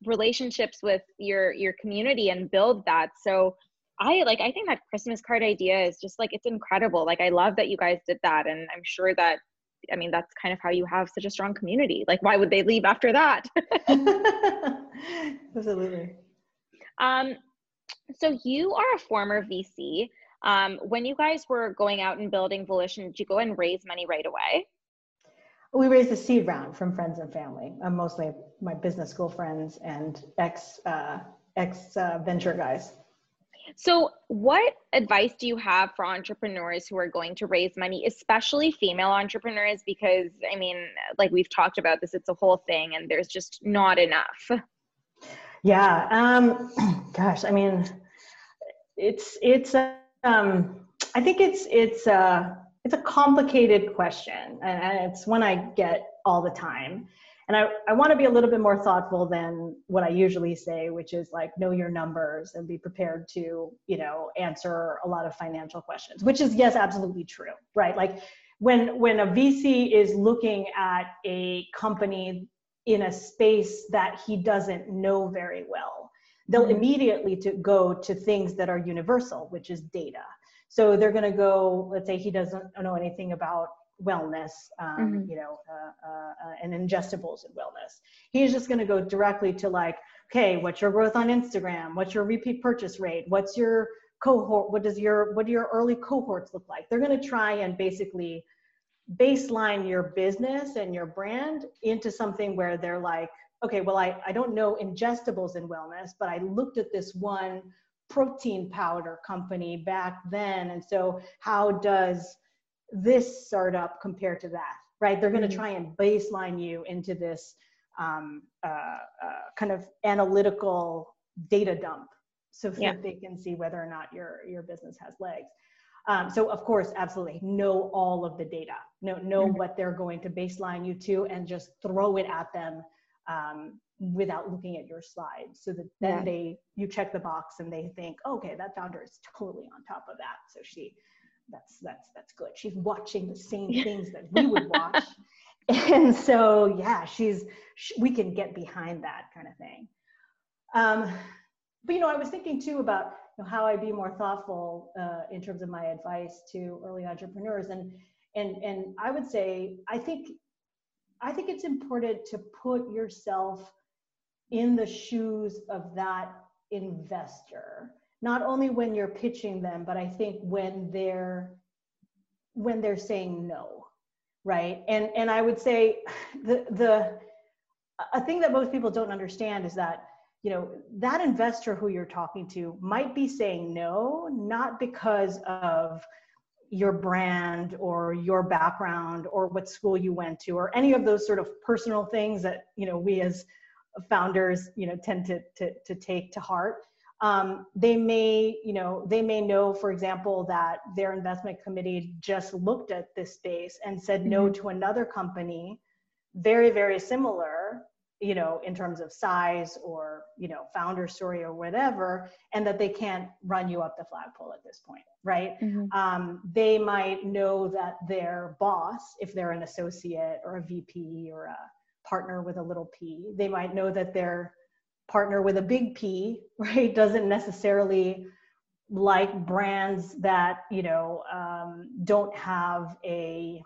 relationships with your your community and build that. So i like i think that christmas card idea is just like it's incredible like i love that you guys did that and i'm sure that i mean that's kind of how you have such a strong community like why would they leave after that absolutely um so you are a former VC. Um, when you guys were going out and building Volition, did you go and raise money right away? We raised a seed round from friends and family, uh, mostly my business school friends and ex uh, ex uh, venture guys. So, what advice do you have for entrepreneurs who are going to raise money, especially female entrepreneurs? Because, I mean, like we've talked about this, it's a whole thing and there's just not enough. Yeah. Um, gosh, I mean, it's it's um, I think it's it's uh, it's a complicated question, and it's one I get all the time. And I, I want to be a little bit more thoughtful than what I usually say, which is like know your numbers and be prepared to, you know, answer a lot of financial questions, which is yes, absolutely true, right? Like when when a VC is looking at a company in a space that he doesn't know very well they'll mm-hmm. immediately to go to things that are universal which is data so they're going to go let's say he doesn't know anything about wellness um, mm-hmm. you know uh, uh, uh, and ingestibles and wellness he's just going to go directly to like okay what's your growth on instagram what's your repeat purchase rate what's your cohort what does your what do your early cohorts look like they're going to try and basically baseline your business and your brand into something where they're like, okay, well, I, I don't know ingestibles in wellness, but I looked at this one protein powder company back then. And so, how does this startup compared to that? Right? They're going to mm-hmm. try and baseline you into this um, uh, uh, kind of analytical data dump so yeah. that they can see whether or not your your business has legs. Um, so of course, absolutely know all of the data, know know mm-hmm. what they're going to baseline you to, and just throw it at them um, without looking at your slides, so that then yeah. they you check the box and they think, okay, that founder is totally on top of that, so she that's that's that's good. She's watching the same things that we would watch, and so yeah, she's she, we can get behind that kind of thing. Um, but you know, I was thinking too about you know, how I be more thoughtful uh, in terms of my advice to early entrepreneurs, and and and I would say I think I think it's important to put yourself in the shoes of that investor not only when you're pitching them but i think when they're when they're saying no right? And and i would say the the a thing that most people don't understand is that you know that investor who you're talking to might be saying no not because of your brand or your background or what school you went to or any of those sort of personal things that you know we as founders you know tend to to, to take to heart um, they may you know they may know for example that their investment committee just looked at this space and said no mm-hmm. to another company very very similar you know in terms of size or you know founder story or whatever and that they can't run you up the flagpole at this point right mm-hmm. um, they might know that their boss if they're an associate or a vp or a partner with a little p they might know that their partner with a big P, right, doesn't necessarily like brands that you know um, don't have a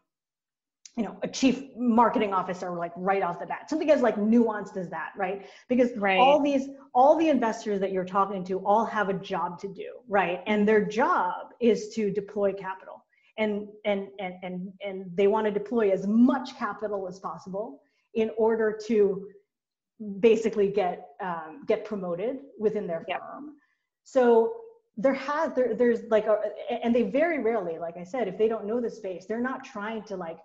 you know a chief marketing officer like right off the bat. Something as like nuanced as that right? Because right. all these all the investors that you're talking to all have a job to do right? And their job is to deploy capital. And and and and, and they want to deploy as much capital as possible in order to basically get um, get promoted within their yep. firm. So there has there, there's like a, and they very rarely, like I said, if they don't know the space, they're not trying to like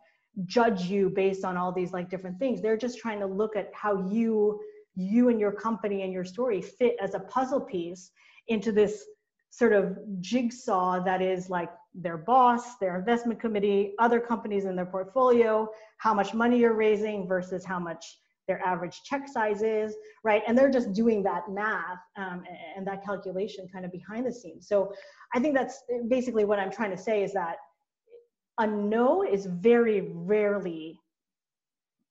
judge you based on all these like different things. They're just trying to look at how you you and your company and your story fit as a puzzle piece into this sort of jigsaw that is like their boss, their investment committee, other companies in their portfolio, how much money you're raising versus how much their average check size is, right? And they're just doing that math um, and that calculation kind of behind the scenes. So I think that's basically what I'm trying to say is that a no is very rarely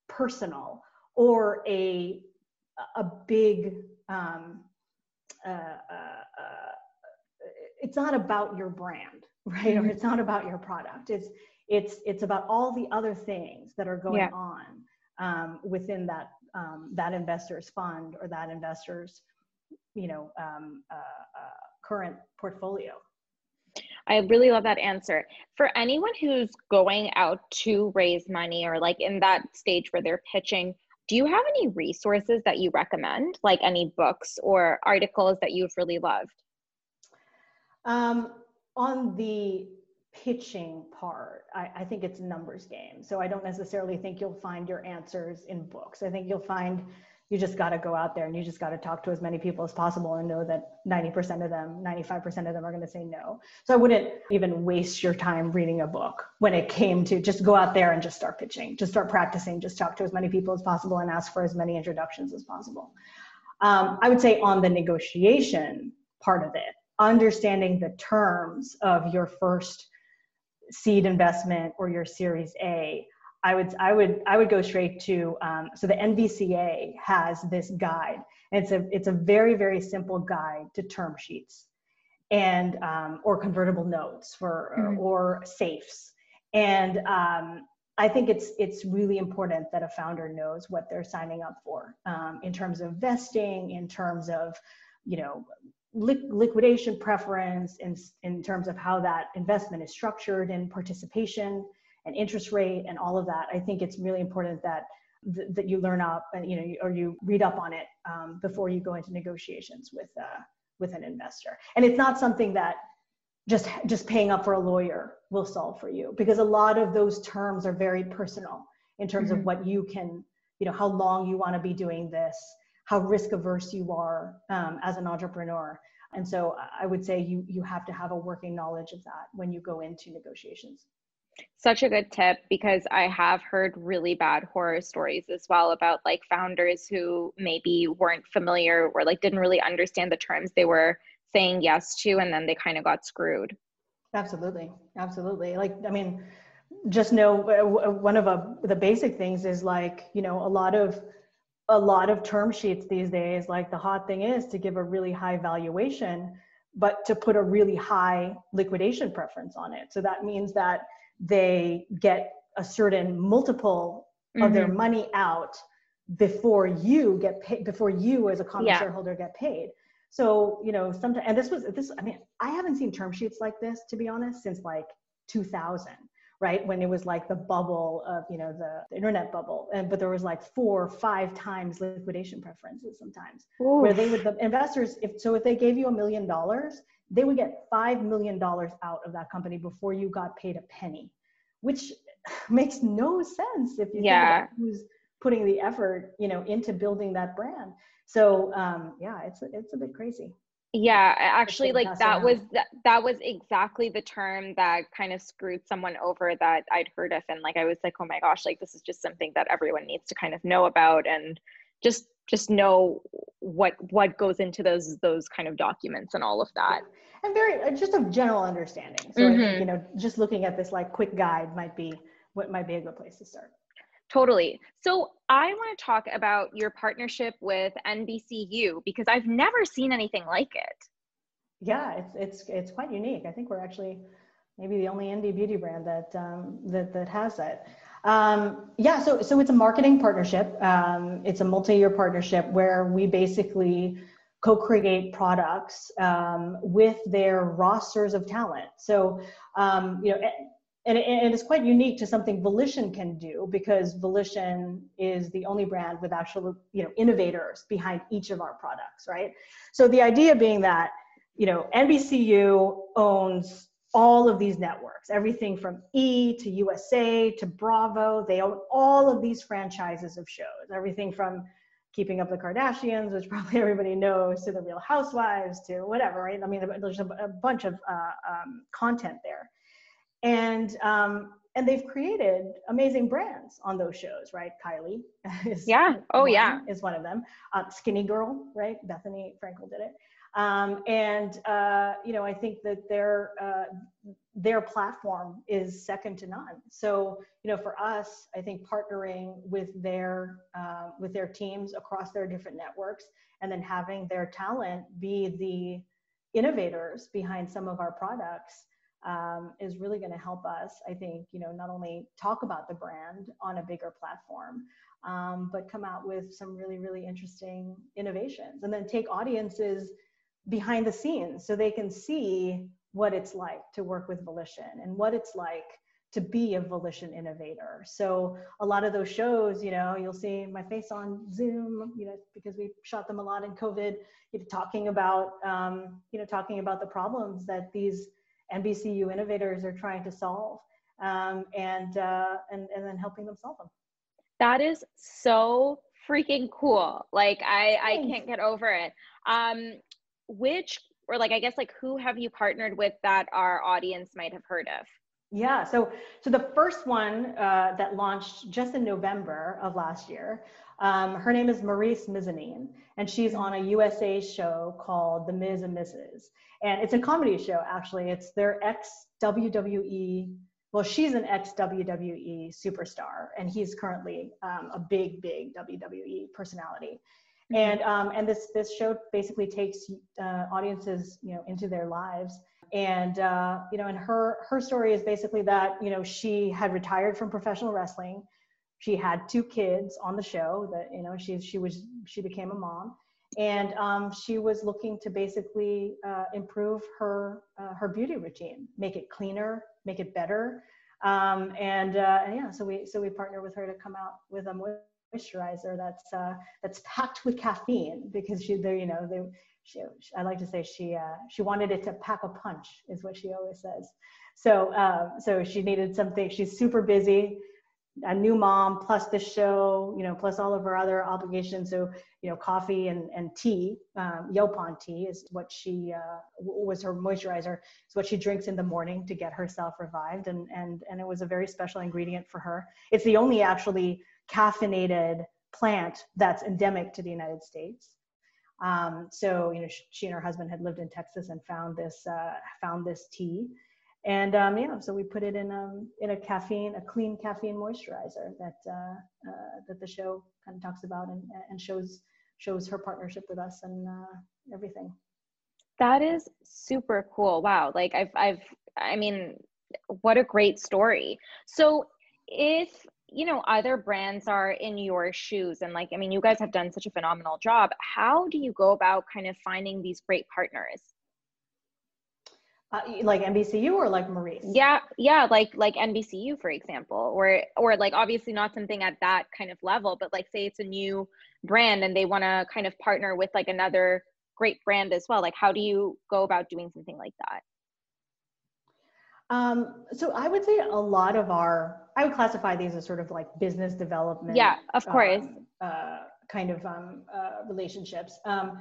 personal or a a big um, uh, uh, uh, it's not about your brand right mm-hmm. or it's not about your product it's it's it's about all the other things that are going yeah. on um, within that um, that investor's fund or that investor's you know um, uh, uh, current portfolio I really love that answer. For anyone who's going out to raise money or like in that stage where they're pitching, do you have any resources that you recommend, like any books or articles that you've really loved? Um, on the pitching part, I, I think it's a numbers game. So I don't necessarily think you'll find your answers in books. I think you'll find you just got to go out there and you just got to talk to as many people as possible and know that 90% of them 95% of them are going to say no so i wouldn't even waste your time reading a book when it came to just go out there and just start pitching just start practicing just talk to as many people as possible and ask for as many introductions as possible um, i would say on the negotiation part of it understanding the terms of your first seed investment or your series a i would i would i would go straight to um, so the nvca has this guide and it's a it's a very very simple guide to term sheets and um, or convertible notes for mm-hmm. or, or safes and um, i think it's it's really important that a founder knows what they're signing up for um, in terms of vesting in terms of you know liquidation preference in, in terms of how that investment is structured and participation and interest rate and all of that i think it's really important that th- that you learn up and you know or you read up on it um, before you go into negotiations with uh, with an investor and it's not something that just just paying up for a lawyer will solve for you because a lot of those terms are very personal in terms mm-hmm. of what you can you know how long you want to be doing this how risk averse you are um, as an entrepreneur. And so I would say you you have to have a working knowledge of that when you go into negotiations. Such a good tip because I have heard really bad horror stories as well about like founders who maybe weren't familiar or like didn't really understand the terms they were saying yes to and then they kind of got screwed. Absolutely. Absolutely. Like I mean just know uh, one of a, uh, the basic things is like, you know, a lot of a lot of term sheets these days like the hot thing is to give a really high valuation but to put a really high liquidation preference on it so that means that they get a certain multiple mm-hmm. of their mm-hmm. money out before you get paid before you as a common yeah. shareholder get paid so you know sometimes and this was this i mean i haven't seen term sheets like this to be honest since like 2000 right when it was like the bubble of you know the, the internet bubble and but there was like four or five times liquidation preferences sometimes Oof. where they would the investors if so if they gave you a million dollars they would get five million dollars out of that company before you got paid a penny which makes no sense if you yeah. think who's putting the effort you know into building that brand so um, yeah it's it's a bit crazy yeah actually like that was that, that was exactly the term that kind of screwed someone over that i'd heard of and like i was like oh my gosh like this is just something that everyone needs to kind of know about and just just know what what goes into those those kind of documents and all of that. and very uh, just a general understanding. So mm-hmm. I think, you know just looking at this like quick guide might be what might be a good place to start Totally. So I want to talk about your partnership with NBCU because I've never seen anything like it. Yeah, it's it's it's quite unique. I think we're actually maybe the only indie beauty brand that um, that that has that. Um, yeah, so so it's a marketing partnership. Um, it's a multi-year partnership where we basically co-create products um, with their rosters of talent. So um, you know and, and it's quite unique to something Volition can do because Volition is the only brand with actual, you know, innovators behind each of our products, right? So the idea being that, you know, NBCU owns all of these networks, everything from E to USA to Bravo. They own all of these franchises of shows, everything from Keeping Up the Kardashians, which probably everybody knows, to The Real Housewives, to whatever, right? I mean, there's a, a bunch of uh, um, content there and um, and they've created amazing brands on those shows, right? Kylie is yeah, oh one, yeah, is one of them. Um, Skinny Girl, right? Bethenny Frankel did it, um, and uh, you know I think that their uh, their platform is second to none. So you know for us, I think partnering with their uh, with their teams across their different networks, and then having their talent be the innovators behind some of our products um, is really going to help us, I think, you know, not only talk about the brand on a bigger platform, um, but come out with some really, really interesting innovations and then take audiences behind the scenes so they can see what it's like to work with Volition and what it's like to be a volition innovator. So a lot of those shows, you know, you'll see my face on Zoom, you know, because we shot them a lot in COVID, you know, talking about, um, you know, talking about the problems that these NBCU innovators are trying to solve um, and, uh, and, and then helping them solve them. That is so freaking cool. Like I, I can't get over it. Um, which, or like, I guess like who have you partnered with that our audience might have heard of? Yeah, so so the first one uh, that launched just in November of last year, um, her name is Maryse Mizanin, and she's on a USA show called The Miz and Mrs and it's a comedy show actually. It's their ex wwe well she's an ex wwe superstar and he's currently um, a big big wwe personality. Mm-hmm. and um, and this this show basically takes uh, audiences you know into their lives. And uh, you know and her her story is basically that you know she had retired from professional wrestling she had two kids on the show that you know she she was she became a mom and um, she was looking to basically uh, improve her uh, her beauty routine, make it cleaner, make it better, um, and, uh, and yeah, so we so we partner with her to come out with a moisturizer that's uh, that's packed with caffeine because she there you know they she, I like to say she uh, she wanted it to pack a punch is what she always says. So um, so she needed something. She's super busy a new mom plus the show, you know, plus all of her other obligations. So, you know, coffee and, and tea, um, Yaupon tea is what she uh, was her moisturizer. It's what she drinks in the morning to get herself revived. And, and, and it was a very special ingredient for her. It's the only actually caffeinated plant that's endemic to the United States. Um, so, you know, she, and her husband had lived in Texas and found this, uh, found this tea and um, yeah, so we put it in um, in a caffeine, a clean caffeine moisturizer that uh, uh, that the show kind of talks about and, and shows shows her partnership with us and uh, everything. That is super cool. Wow, like I've I've I mean, what a great story. So if you know other brands are in your shoes and like i mean you guys have done such a phenomenal job how do you go about kind of finding these great partners uh, like NBCU or like Maryse? Yeah, yeah, like like NBCU for example, or or like obviously not something at that kind of level, but like say it's a new brand and they want to kind of partner with like another great brand as well. Like how do you go about doing something like that? Um, so I would say a lot of our, I would classify these as sort of like business development. Yeah, of course. Um, uh, kind of um, uh, relationships. Um,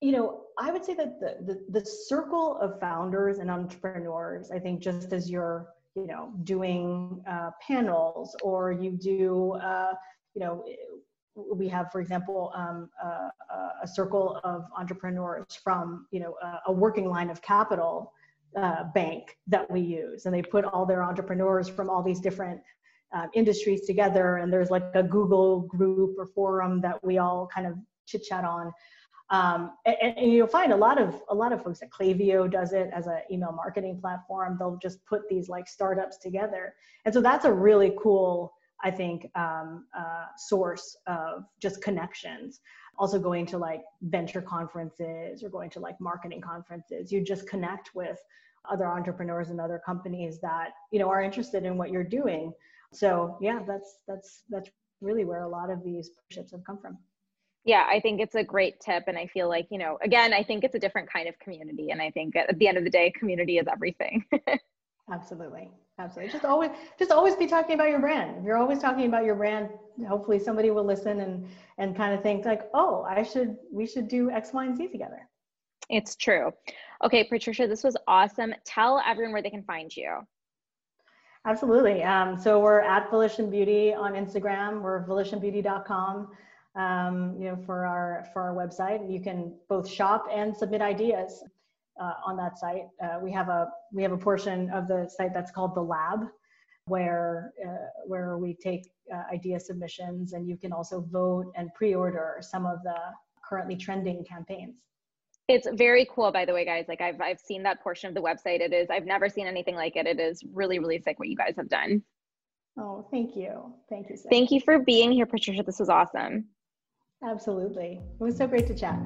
you know, I would say that the, the, the circle of founders and entrepreneurs, I think just as you're, you know, doing uh, panels or you do, uh, you know, we have, for example, um, uh, a circle of entrepreneurs from, you know, a working line of capital uh, bank that we use. And they put all their entrepreneurs from all these different um, industries together. And there's like a Google group or forum that we all kind of chit chat on. Um, and, and, you'll find a lot of a lot of folks at Klaviyo does it as an email marketing platform. They'll just put these like startups together, and so that's a really cool, I think, um, uh, source of just connections. Also, going to like venture conferences or going to like marketing conferences, you just connect with other entrepreneurs and other companies that you know are interested in what you're doing. So yeah, that's that's that's really where a lot of these partnerships have come from yeah i think it's a great tip and i feel like you know again i think it's a different kind of community and i think at the end of the day community is everything. Absolutely absolutely. Just always just always be talking about your brand. If you're always talking about your brand hopefully somebody will listen and and kind of think like oh i should we should do x y and z together. It's true. Okay patricia this was awesome. Tell everyone where they can find you. Absolutely. Um, so we're at volition beauty on instagram. We're volitionbeauty.com um, you know, for our for our website. You can both shop and submit ideas uh, on that site. Uh, we have a we have a portion of the site that's called the lab, where uh, where we take uh, idea submissions, and you can also vote and pre-order some of the currently trending campaigns. It's very cool, by the way, guys. Like I've I've seen that portion of the website. It is I've never seen anything like it. It is really really sick what you guys have done. Oh, thank you, thank you. Thank you for being here, Patricia. This was awesome. Absolutely. It was so great to chat.